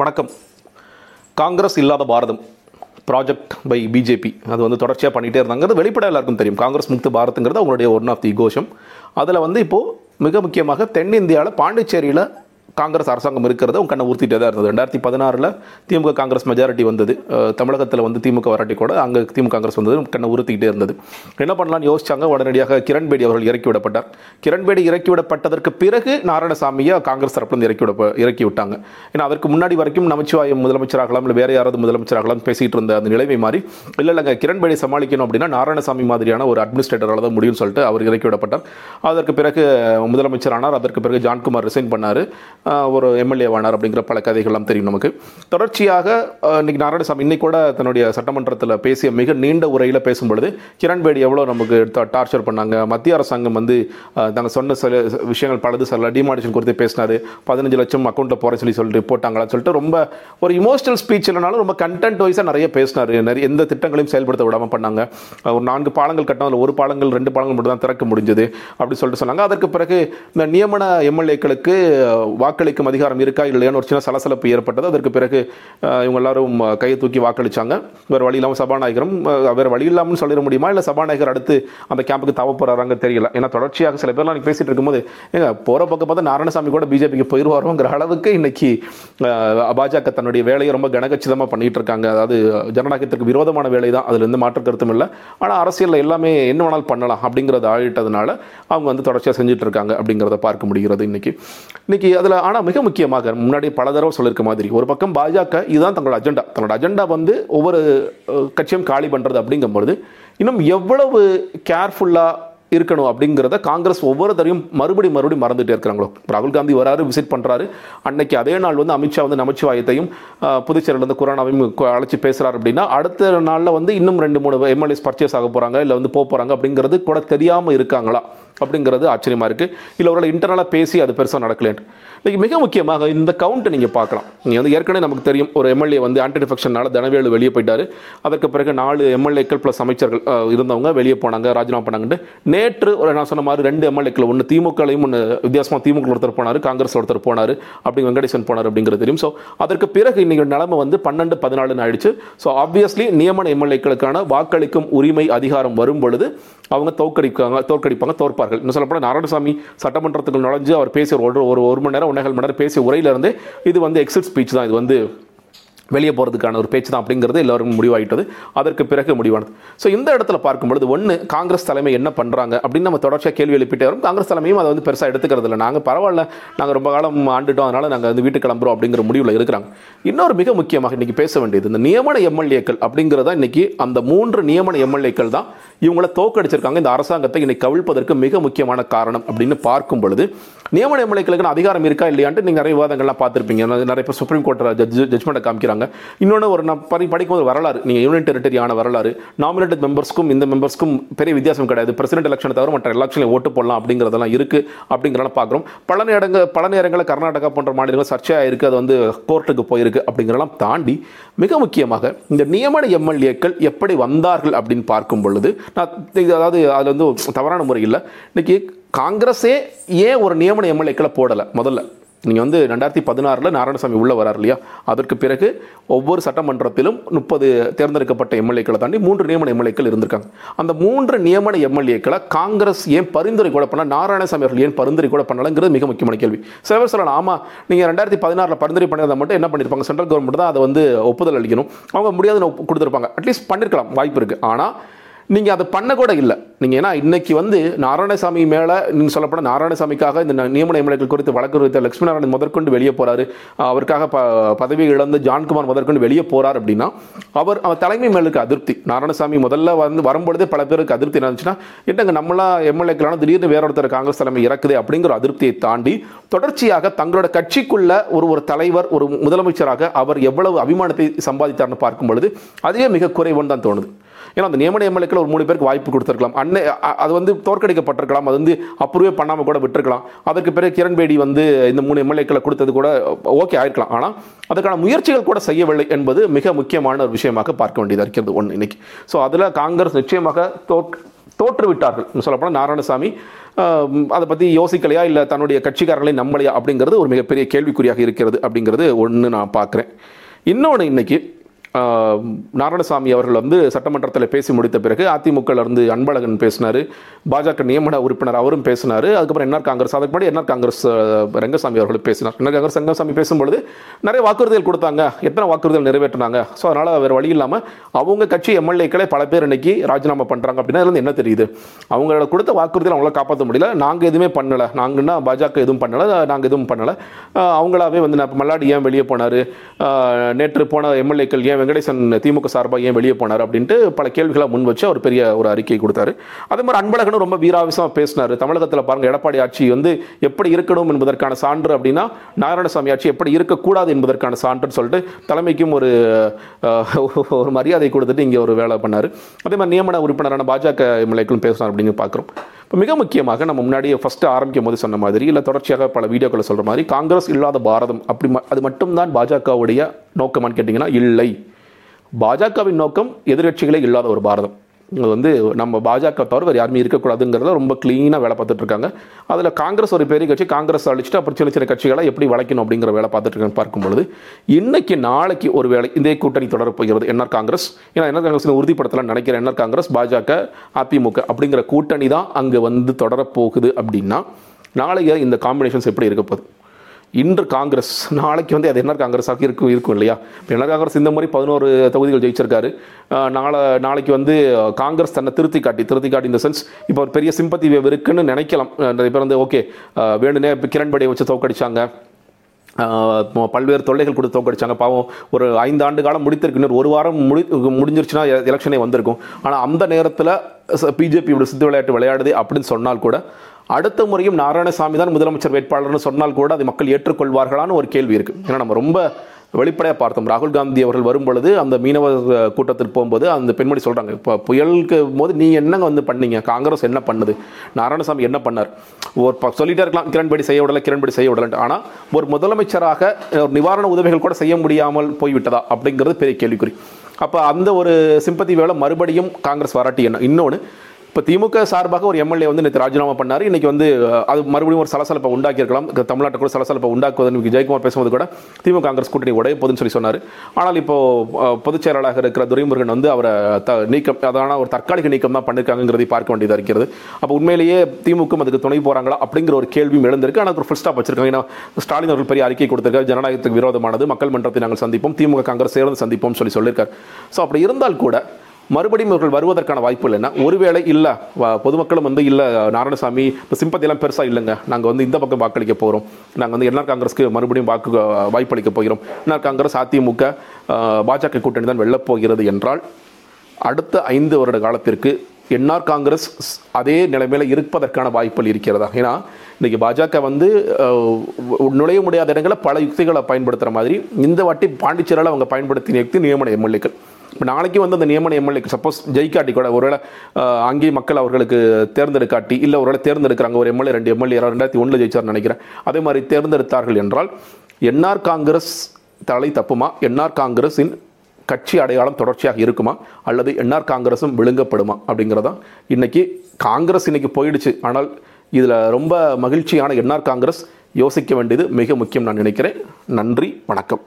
வணக்கம். காங்கிரஸ் இல்லாத பாரதம். Project by BJP அது வந்து தொடர்ச்சியாக பண்ணிகிட்டே இருந்தாங்கிறது வெளிப்படையாக எல்லாருக்கும் தெரியும். காங்கிரஸ் முக்து பாரத்ங்கிறது அவங்களுடைய ஒன் ஆஃப் தி கோஷம். அதில் வந்து இப்போது மிக முக்கியமாக தென்னிந்தியாவில் பாண்டிச்சேரியில் காங்கிரஸ் அரசாங்கம் இருக்கிறத உங்க கண்ணை ஊற்றிட்டே தான் இருந்தது. ரெண்டாயிரத்தி பதினாறில் திமுக காங்கிரஸ் மெஜாரிட்டி வந்தது. தமிழகத்தில் வந்து திமுக வராட்டி கூட அங்கே திமுக காங்கிரஸ் வந்தது கண்ணை உறுத்திக்கிட்டே இருந்தது. என்ன பண்ணலாம்னு யோசிச்சாங்க உடனடியாக கிரண்பேடி அவர்கள் இறக்கி விடப்பட்டார். கிரண்பேடி இறக்கி விடப்பட்டதற்கு பிறகு நாராயணசாமியை காங்கிரஸ் தரப்புலேருந்து இறக்கி விட இறக்கி விட்டாங்க. ஏன்னா அதற்கு முன்னாடி வரைக்கும் நமச்சிவாயம் முதலமைச்சராகலாம் இல்லை வேற யாராவது முதலமைச்சராகலாம் பேசிட்டு இருந்த அந்த நிலைமை மாறி இல்லை இல்லைங்க கிரண்பேடி சமாளிக்கணும் அப்படின்னா நாராயணசாமி மாதிரியான ஒரு அட்மினிஸ்ட்ரேட்டரால் தான் முடியும்னு சொல்லிட்டு அவர் இறக்கி விடப்பட்டார். அதற்கு பிறகு முதலமைச்சரானார். அதற்கு பிறகு ஜான்குமார் ரிசைன் பண்ணார். ஒரு எம்எல்ஏ வாணர் அப்படிங்கிற பல கதைகள்லாம் தெரியும் நமக்கு. தொடர்ச்சியாக இன்னைக்கு நாராயணசாமி இன்னைக்கு கூட தன்னுடைய சட்டமன்றத்தில் பேசிய மிக நீண்ட உரையில் பேசும்பொழுது கிரண்பேடி எவ்வளோ நமக்கு டார்ச்சர் பண்ணாங்க. மத்திய அரசாங்கம் வந்து அஹ், தாங்க சொன்ன சில விஷயங்கள் பலது சில டிமாடிஷன் குறித்து பேசினார். பதினஞ்சு லட்சம் அக்கௌண்ட்டில் போகிறேன் சொல்லி சொல்லிட்டு போட்டாங்களான்னு சொல்லிட்டு ரொம்ப ஒரு இமோஷனல் ஸ்பீச் இல்லைனாலும் ரொம்ப கண்டென்ட் வைஸாக நிறைய பேசினாரு. நிறைய எந்த திட்டங்களையும் செயல்படுத்த விடாமல் பண்ணாங்க. ஒரு நான்கு பாலங்கள் கட்டினோம் அதில் ஒரு பாலங்கள் ரெண்டு பாலங்கள் மட்டும் தான் திறக்க முடிஞ்சது அப்படி சொல்லிட்டு சொன்னாங்க. அதற்கு பிறகு இந்த நியமன எம்எல்ஏக்களுக்கு வாக்களிக்கும் அதிகாரம் இருக்கா இல்லையான்னு ஒரு சின்ன சலசலப்பு ஏற்பட்டது. அதற்கு பிறகு இவங்க எல்லாரும் கையை தூக்கி வாக்களிச்சாங்க. வேறு வழி இல்லாமல் சபாநாயகரும் வேறு வழி இல்லாமல் சொல்லிட முடியுமா? இல்லை சபாநாயகர் அடுத்து அந்த கேம்புக்கு தவ போகிறாங்க தெரியல. ஏன்னா தொடர்ச்சியாக சில பேர்லாம் இன்னைக்கு பேசிகிட்டு இருக்கும்போது ஏங்க போகிற பக்கம் பார்த்தா நாராயணசாமி கூட பிஜேபிக்கு போயிடுவாரோங்கிற அளவுக்கு இன்னைக்கு பாஜக தன்னுடைய வேலையை ரொம்ப கனகச்சிதமாக பண்ணிகிட்டு இருக்காங்க. அதாவது ஜனநாயகத்திற்கு விரோதமான வேலை தான். அதில் எந்த மாற்று கருத்தும் இல்லை. ஆனால் அரசியலில் எல்லாமே என்ன வேணாலும் பண்ணலாம் அப்படிங்கிறத ஆழிட்டதுனால அவங்க வந்து தொடர்ச்சியாக செஞ்சுட்டு இருக்காங்க அப்படிங்கிறத பார்க்க முடிகிறது இன்னைக்கு. இன்னைக்கு அதில் ஆனால் மிக முக்கியமாக முன்னாடி பல தடவை சொல்லியிருக்க மாதிரி ஒரு பக்கம் பாஜக இதுதான் தங்களோட அஜெண்டா தங்களோட அஜெண்டா வந்து ஒவ்வொரு கட்சியும் காலி பண்ணுறது அப்படிங்கும்பொழுது இன்னும் எவ்வளவு கேர்ஃபுல்லாக இருக்கணும் அப்படிங்கிறத காங்கிரஸ் ஒவ்வொரு தரையும் மறுபடி மறுபடி மறந்துகிட்டே இருக்கிறாங்களோ? ராகுல் காந்தி வராரு விசிட் பண்ணுறாரு அன்னைக்கு அதே நாள் வந்து அமித்ஷா வந்து நமச்சிவாயத்தையும் புதுச்சேரியிலேருந்து குரானாவையும் அழைச்சி பேசுகிறார் அப்படின்னா அடுத்த நாளில் வந்து இன்னும் ரெண்டு மூணு எம்எல்ஏஸ் பர்ச்சேஸ் ஆக போகிறாங்க இல்லை வந்து போக போகிறாங்க அப்படிங்கிறது கூட தெரியாமல் இருக்காங்களா? அப்படிங்கிறது ஆச்சரியமாக இருக்குது இல்லை ஒரு இன்டர்னலாக பேசி அது பெருசாக நடக்கலேன்ட்டு இன்னைக்கு மிக முக்கியமாக இந்த கவுண்ட்டை நீங்கள் பார்க்கலாம். நீங்கள் வந்து ஏற்கனவே நமக்கு தெரியும் ஒரு எம்எல்ஏ வந்து ஆன்டி டிஃபெக்ஷனால தனவேலு வெளியே போயிட்டார். அதற்கு பிறகு நாலு எம்எல்ஏக்கள் ப்ளஸ் அமைச்சர்கள் இருந்தவங்க வெளியே போனாங்க ராஜினாமா பண்ணாங்கன்ட்டு. நேற்று ஒரு நான் சொன்ன மாதிரி ரெண்டு எம்எல்ஏக்கள் ஒன்று திமுகலையும் ஒன்று வித்தியாசமாக திமுக ஒருத்தர் போனார் காங்கிரஸ் ஒருத்தர் போனார் அப்படி வெங்கடேசன் போனார் அப்படிங்கிறது தெரியும். ஸோ அதற்கு பிறகு இன்றைக்கி நிலைமை வந்து பன்னெண்டு பதினாலுன்னு ஆயிடுச்சு. ஸோ ஆப்வியஸ்லி நியமன எம்எல்ஏக்களுக்கான வாக்களிக்கும் உரிமை அதிகாரம் வரும் பொழுது அவங்க தோற்கடிப்பாங்க தோற்கடிப்பாங்க தோற்பார்கள் இன்னும் சொல்லப்போனால் நாராயணசாமி சட்டமன்றத்துக்கு நுழைஞ்சு அவர் பேசிய ஒரு ஒரு ஒரு மணி நேரம் ஒன்றே மணி நேரம் பேசிய உரையிலிருந்து இது வந்து எக்ஸிட் ஸ்பீச் தான். இது வந்து வெளியே போகிறதுக்கான ஒரு பேச்சு தான் அப்படிங்கிறது எல்லாரும் முடிவாயிட்டது. அதற்கு பிறகு முடிவானது. ஸோ இந்த இடத்துல பார்க்கும் பொழுது ஒன்று காங்கிரஸ் தலைமை என்ன பண்ணுறாங்க அப்படின்னு நம்ம தொடர்ச்சியாக கேள்வி எழுப்பிட்டே வரும் காங்கிரஸ் தலைமையும் அதை வந்து பெருசாக எடுத்துக்கிறது இல்லை நாங்கள் பரவாயில்ல நாங்கள் ரொம்ப காலம் ஆண்டுட்டோம் அதனால் நாங்கள் வந்து வீட்டுக்கு கிளம்புறோம் அப்படிங்கிற முடிவில் இருக்கிறாங்க. இன்னொரு மிக முக்கியமாக இன்றைக்கி பேச வேண்டியது இந்த நியமன எம்எல்ஏக்கள் அப்படிங்கிறதா இன்றைக்கி அந்த மூன்று நியமன எம்எல்ஏக்கள் தான் இவங்களை தோக்கடிச்சிருக்காங்க. இந்த அரசாங்கத்தை இன்னைக்கு கவிழ்ப்பதற்கு மிக முக்கியமான காரணம் அப்படின்னு பார்க்கும் பொழுது நியமன எம்எல்ஏக்களுக்கு அதிகாரம் இருக்கா இல்லையான்ட்டு நீங்கள் நிறைய விவாதங்கள்லாம் பார்த்துருப்பீங்க. நிறைய பேர் சுப்ரீம் கோர்ட்டில் ஜட்ஜ் ஜட்மெண்ட்டை காமிக்கிறாங்க. இன்னொன்று ஒரு நான் படி படிக்கும்போது ஒரு வரலாறு. நீங்கள் யூனியன் டெரிட்டரியான வரலாறு. நாமினேட்டட் மெம்பர்ஸ்க்கும் இந்த மெம்பர்ஸ்க்கும் பெரிய வித்தியாசம் கிடையாது. பிரசிடென்ட் எலெக்ஷனை தவிர மற்ற எலெக்ஷனில் ஓட்டு போடலாம் அப்படிங்கிறதெல்லாம் இருக்குது அப்படிங்கிறத பார்க்குறோம் பல நேரங்கள் பல நேரங்களில் கர்நாடகா போன்ற மாநிலங்கள் சர்ச்சையாக இருக்குது அது வந்து கோர்ட்டுக்கு போயிருக்கு அப்படிங்கிறலாம் தாண்டி மிக முக்கியமாக இந்த நியமன எம்எல்ஏக்கள் எப்படி வந்தார்கள் அப்படின்னு பார்க்கும் பொழுது நான் அதாவது அது வந்து தவறான முறை இல்லை. இன்னைக்கு காங்கிரஸே ஏன் ஒரு நியமன எம்எல்ஏக்களை போடலை முதல்ல? நீங்கள் வந்து ரெண்டாயிரத்தி பதினாறில் நாராயணசாமி உள்ளே வரார் இல்லையா? அதற்கு பிறகு ஒவ்வொரு சட்டமன்றத்திலும் முப்பது தேர்ந்தெடுக்கப்பட்ட எம்எல்ஏக்களை தாண்டி மூன்று நியமன எம்எல்ஏக்கள் இருந்திருக்காங்க. அந்த மூன்று நியமன எம்எல்ஏக்களை காங்கிரஸ் ஏன் பரிந்துரை கூட பண்ண நாராயணசாமி அவர்கள் ஏன் பரிந்துரை கூட பண்ணலங்கிறது மிக முக்கியமான கேள்வி. சிலவர் சொல்லலாம் ஆமாம் நீங்கள் ரெண்டாயிரத்தி பதினாறில் பரிந்துரை பண்ணதை மட்டும் என்ன பண்ணியிருப்பாங்க சென்ட்ரல் கவர்மெண்ட் தான் அதை வந்து ஒப்புதல் அளிக்கணும். அவங்க முடியாதுன்னு கொடுத்துருப்பாங்க. அட்லீஸ்ட் பண்ணியிருக்கலாம் வாய்ப்பு இருக்குது ஆனால் நீங்கள் அதை பண்ண கூட இல்லை. நீங்கள் ஏன்னா இன்னைக்கு வந்து நாராயணசாமி மேலே நீங்கள் சொல்லப்பட நாராயணசாமிக்காக இந்த ந- நியமன எம்எல்ஏக்கள் குறித்து வழக்கு குறித்த லட்சுமி நாராயணன் முதற்கொண்டு வெளியே போறாரு. அவருக்காக ப பதவி இழந்து ஜான்குமார் முதற்கொண்டு வெளியே போகிறார் அப்படின்னா அவர் அவர் தலைமை மேலுக்கு அதிருப்தி. நாராயணசாமி முதல்ல வந்து வரும்பொழுதே பல பேருக்கு அதிருப்தி இருந்துச்சுன்னா என்னங்க நம்மளா எம்எல்ஏக்களான திடீர்னு வேற ஒருத்தர் காங்கிரஸ் தலைமை இறக்குது அப்படிங்கிற அதிருப்தியை தாண்டி தொடர்ச்சியாக தங்களோட கட்சிக்குள்ள ஒரு ஒரு தலைவர் ஒரு முதலமைச்சராக அவர் எவ்வளவு அபிமானத்தை சம்பாதித்தார்னு பார்க்கும் பொழுது அதுவே மிக குறைவுன்னு தான் தோணுது. ஏன்னா அந்த நியமன எம்எல்ஏக்கள் ஒரு மூணு பேருக்கு வாய்ப்பு கொடுத்துருக்கலாம். அன்னை அது வந்து தோற்கடிக்கப்பட்டிருக்கலாம். அது வந்து அப்ரூவே பண்ணாமல் கூட விட்டுருக்கலாம். அதற்கு பிறகு கிரண்பேடி வந்து இந்த மூணு எம்எல்ஏக்களை கொடுத்தது கூட ஓகே ஆயிருக்கலாம். ஆனால் அதுக்கான முயற்சிகள் கூட செய்யவில்லை என்பது மிக முக்கியமான ஒரு விஷயமாக பார்க்க வேண்டியதாக இருக்கிறது ஒன்று இன்னைக்கு. ஸோ அதில் காங்கிரஸ் நிச்சயமாக தோற் தோற்றுவிட்டார்கள். சொல்லப்போனால் நாராயணசாமி அதை பற்றி யோசிக்கலையா? இல்லை தன்னுடைய கட்சிக்காரர்களை நம்பலையா? அப்படிங்கிறது ஒரு மிகப்பெரிய கேள்விக்குறியாக இருக்கிறது அப்படிங்கிறது ஒன்று நான் பார்க்குறேன். இன்னொன்று இன்னைக்கு நாராயணசாமி அவர்கள் வந்து சட்டமன்றத்தில் பேசி முடித்த பிறகு அதிமுகலேருந்து அன்பழகன் பேசினார். பாஜக நியமன உறுப்பினர் அவரும் பேசினார். அதுக்கப்புறம் என்ஆர் காங்கிரஸ் அதுக்கு முன்னாடி என்ஆர் காங்கிரஸ் ரங்கசாமி அவர்கள் பேசினார். என்ஆர் காங்கிரஸ் ரங்கசாமி பேசும்பொழுது நிறைய வாக்குறுதிகள் கொடுத்தாங்க. எத்தனை வாக்குறுதிகள் நிறைவேற்றினாங்க. ஸோ அதனால் வேறு வழி இல்லாமல் அவங்க கட்சி எம்எல்ஏக்களே பல பேர் இன்னைக்கு ராஜினாமா பண்ணுறாங்க அப்படின்னா இதுலேருந்து என்ன தெரியுது? அவங்களோட கொடுத்த வாக்குறுதியில் அவங்களால காப்பாற்ற முடியல. நாங்கள் எதுவுமே பண்ணலை. நாங்கன்னா பாஜக எதுவும் பண்ணலை. நாங்கள் எதுவும் பண்ணலை. அவங்களாவே வந்து நான் மல்லாடி ஏன் வெளியே போனார்? நேற்று போன எம்எல்ஏக்கள் ஏன் வெங்கடேசன் திமுக சார்பாக ஏன் வெளியே போனார் அப்படின்ட்டு பல கேள்விகளை முன் வச்சு அவர் பெரிய ஒரு அறிக்கை கொடுத்தாரு. அதே மாதிரி அன்பழகனும் ரொம்ப வீராவிசமாக பேசினார். தமிழகத்தில் பாருங்க எடப்பாடி ஆட்சி வந்து எப்படி இருக்கணும் என்பதற்கான சான்று அப்படின்னா நாராயணசாமி ஆட்சி எப்படி இருக்கக்கூடாது என்பதற்கான சான்றுன்னு சொல்லிட்டு தலைமைக்கும் ஒரு ஒரு மரியாதை கொடுத்துட்டு இங்கே ஒரு வேலை பண்ணார். அதே மாதிரி நியமன உறுப்பினரான பாஜக எம்எல்ஏக்களும் பேசினார் அப்படின்னு பார்க்குறோம் இப்போ மிக முக்கியமாக நம்ம முன்னாடியே ஃபஸ்ட்டு ஆரம்பிக்கும் போது சொன்ன மாதிரி இல்லை தொடர்ச்சியாக பல வீடியோக்களை சொல்கிற மாதிரி காங்கிரஸ் இல்லாத பாரதம் அப்படி அது மட்டும்தான் பாஜகவுடைய நோக்கமான்னு கேட்டிங்கன்னா இல்லை. பாஜகவின் நோக்கம் எதிர்க்கட்சிகளே இல்லாத ஒரு பாரதம். இது வந்து நம்ம பாஜக தவிர வேறு யாருமே இருக்கக்கூடாதுங்கிறத ரொம்ப க்ளீனாக வேலை பார்த்துட்டு இருக்காங்க. அதில் காங்கிரஸ் ஒரு பெரிய கட்சி காங்கிரஸ் அழிச்சிட்டு அப்புறம் சின்ன சின்ன கட்சிகளை எப்படி வளைக்கணும் அப்படிங்கிற வேலை பார்த்துட்டு இருக்காங்க பார்க்கும் பொழுது இன்னைக்கு நாளைக்கு ஒரு வேளை இந்த கூட்டணி தொடர போகிறது என்ஆர் காங்கிரஸ். ஏன்னா என்ஆர் காங்கிரஸ் உறுதிப்படுத்தலாம் நினைக்கிறேன் என்ஆர் காங்கிரஸ் பாஜக அதிமுக அப்படிங்கிற கூட்டணி தான் அங்கே வந்து தொடரப்போகுது அப்படின்னா நாளைக்கு இந்த காம்பினேஷன்ஸ் எப்படி இருக்க போகுது? இன்று காங்கிரஸ் நாளைக்கு வந்து அது என்ன காங்கிரஸாக இருக்கும் இருக்கும் இல்லையா? இப்போ என்ன காங்கிரஸ் இந்த மாதிரி பதினோரு தொகுதிகள் ஜெயிச்சிருக்காரு. நாளை நாளைக்கு வந்து காங்கிரஸ் தன்னை திருத்தி காட்டி திருத்தி காட்டி இந்த சென்ஸ் இப்போ ஒரு பெரிய சிம்பத்தி வேவ் இருக்குன்னு நினைக்கலாம். நிறைய பேர் வந்து ஓகே வேணுனே இப்போ கிரண்பேடியை வச்சு தோக்கடிச்சாங்க. பல்வேறு தொல்லைகள் கொடுத்து தோக்கடிச்சாங்க. பாவம் ஒரு ஐந்து ஆண்டு காலம் முடித்திருக்குன்னு ஒரு வாரம் முடி முடிஞ்சிருச்சுன்னா எலெக்ஷனே வந்திருக்கும். ஆனால் அந்த நேரத்தில் பிஜேபி இப்படி சித்து விளையாட்டு விளையாடுது அப்படின்னு சொன்னால் கூட அடுத்த முறையும் நாராயணசாமி தான் முதலமைச்சர் வேட்பாளர்னு சொன்னால் கூட அதை மக்கள் ஏற்றுக்கொள்வார்களான்னு ஒரு கேள்வி இருக்குது ஏன்னா நம்ம ரொம்ப வெளிப்படையாக பார்த்தோம். ராகுல் காந்தி அவர்கள் வரும் பொழுது அந்த மீனவர் கூட்டத்தில் கூட்டத்திற்கு போகும்போது அந்த பெண்மணி சொல்கிறாங்க இப்போ புயலுக்கு போது நீ என்னங்க வந்து பண்ணீங்க? காங்கிரஸ் என்ன பண்ணுது? நாராயணசாமி என்ன பண்ணார்? ஒரு ப- சொல்லிட்டே இருக்கலாம். கிரண்பேடி செய்ய விடலை கிரண்பேடி செய்ய விடலன்ட்டு. ஆனால் ஒரு முதலமைச்சராக ஒரு நிவாரண உதவிகள் கூட செய்ய முடியாமல் போய்விட்டதா? அப்படிங்கிறது பெரிய கேள்விக்குறி. அப்போ அந்த ஒரு சிம்பத்தி வேலை மறுபடியும் காங்கிரஸ் வராட்டி என்ன? இன்னொன்று இப்போ திமுக சார்பாக ஒரு எம்எல்ஏ வந்து நேற்று ராஜினாமா பண்ணார். இன்னைக்கு வந்து அது மறுபடியும் ஒரு சலசலப்பை உண்டாக்கியிருக்கலாம். தமிழ்நாட்டை கூட சலசலப்பை உண்டாக்குவது இன்னைக்கு ஜெயக்குமார் பேசும்போது கூட திமுக காங்கிரஸ் கூட்டணி உடைய போதுன்னு சொல்லி சொன்னார். ஆனால் இப்போ பொதுச் செயலாளராக இருக்கிற துரைமுருகன் வந்து அவரை த நீக்கம் அதான ஒரு தற்காலிக நீக்கம் தான் பண்ணிருக்காங்கிறதை பார்க்க வேண்டியதாக இருக்கிறது. அப்போ உண்மையிலேயே திமுக அதுக்கு துணை போகிறாங்களா அப்படிங்கிற ஒரு கேள்வியும் எழுந்திருக்கு. ஆனால் ஒரு ஃபுல் ஸ்டாப் வச்சிருக்காங்க. ஏன்னா ஸ்டாலின் அவர்கள் பெரிய அறிக்கை கொடுத்திருக்காரு. ஜனநாயகத்துக்கு விரோதமானது. மக்கள் மன்றத்தை நாங்கள் சந்திப்போம். திமுக காங்கிரஸ் சேர்ந்து சந்திப்போம் சொல்லி சொல்லியிருக்காரு. ஸோ அப்படி இருந்தால் கூட மறுபடியும் இவர்கள் வருவதற்கான வாய்ப்பு இல்லைன்னா ஒருவேளை இல்லை பொதுமக்களும் வந்து இல்லை நாராயணசாமி இப்போ சிம்பத்தியெல்லாம் பெருசாக இல்லைங்க. நாங்கள் வந்து இந்த பக்கம் வாக்களிக்க போகிறோம் நாங்கள் வந்து என்ஆர் காங்கிரஸ்க்கு மறுபடியும் வாக்கு வாய்ப்பளிக்க போகிறோம். என்ஆர் காங்கிரஸ் அதிமுக பாஜக கூட்டணி தான் வெல்லப்போகிறது என்றால் அடுத்த ஐந்து வருட காலத்திற்கு என்ஆர் காங்கிரஸ் அதே நிலைமையில் இருப்பதற்கான வாய்ப்புகள் இருக்கிறதா? ஏன்னா இன்றைக்கி பாஜக வந்து நுழைய முடியாத இடங்களில் பல யுக்திகளை பயன்படுத்துகிற மாதிரி இந்த வாட்டி பாண்டிச்சேரியில் அவங்க பயன்படுத்தின யுக்தி நியமன எம்எல்ஏக்கள். இப்போ நாளைக்கு வந்து அந்த நியமன எம்எல்ஏக்கு சப்போஸ் ஜெயிக்காட்டி கூட ஒருவேளை அங்கேயும் மக்கள் அவர்களுக்கு தேர்ந்தெடுக்காட்டி இல்லை ஒருவேளை தேர்ந்தெடுக்கிறாங்க ஒரு எம்எல்ஏ ரெண்டு எம்எல்ஏ ரெண்டாயிரத்தி ஒன்றில் ஜெயிச்சார்னு நினைக்கிறேன் அதே மாதிரி தேர்ந்தெடுத்தார்கள் என்றால் என்ஆர் காங்கிரஸ் தலை தப்புமா? என்ஆர் காங்கிரஸின் கட்சி அடையாளம் தொடர்ச்சியாக இருக்குமா? அல்லது என்ஆர் காங்கிரஸும் விழுங்கப்படுமா? அப்படிங்கிறதா இன்றைக்கி காங்கிரஸ் இன்னைக்கு போயிடுச்சு. ஆனால் இதில் ரொம்ப மகிழ்ச்சியான என்ஆர் காங்கிரஸ் யோசிக்க வேண்டியது மிக முக்கியம் நான் நினைக்கிறேன். நன்றி வணக்கம்.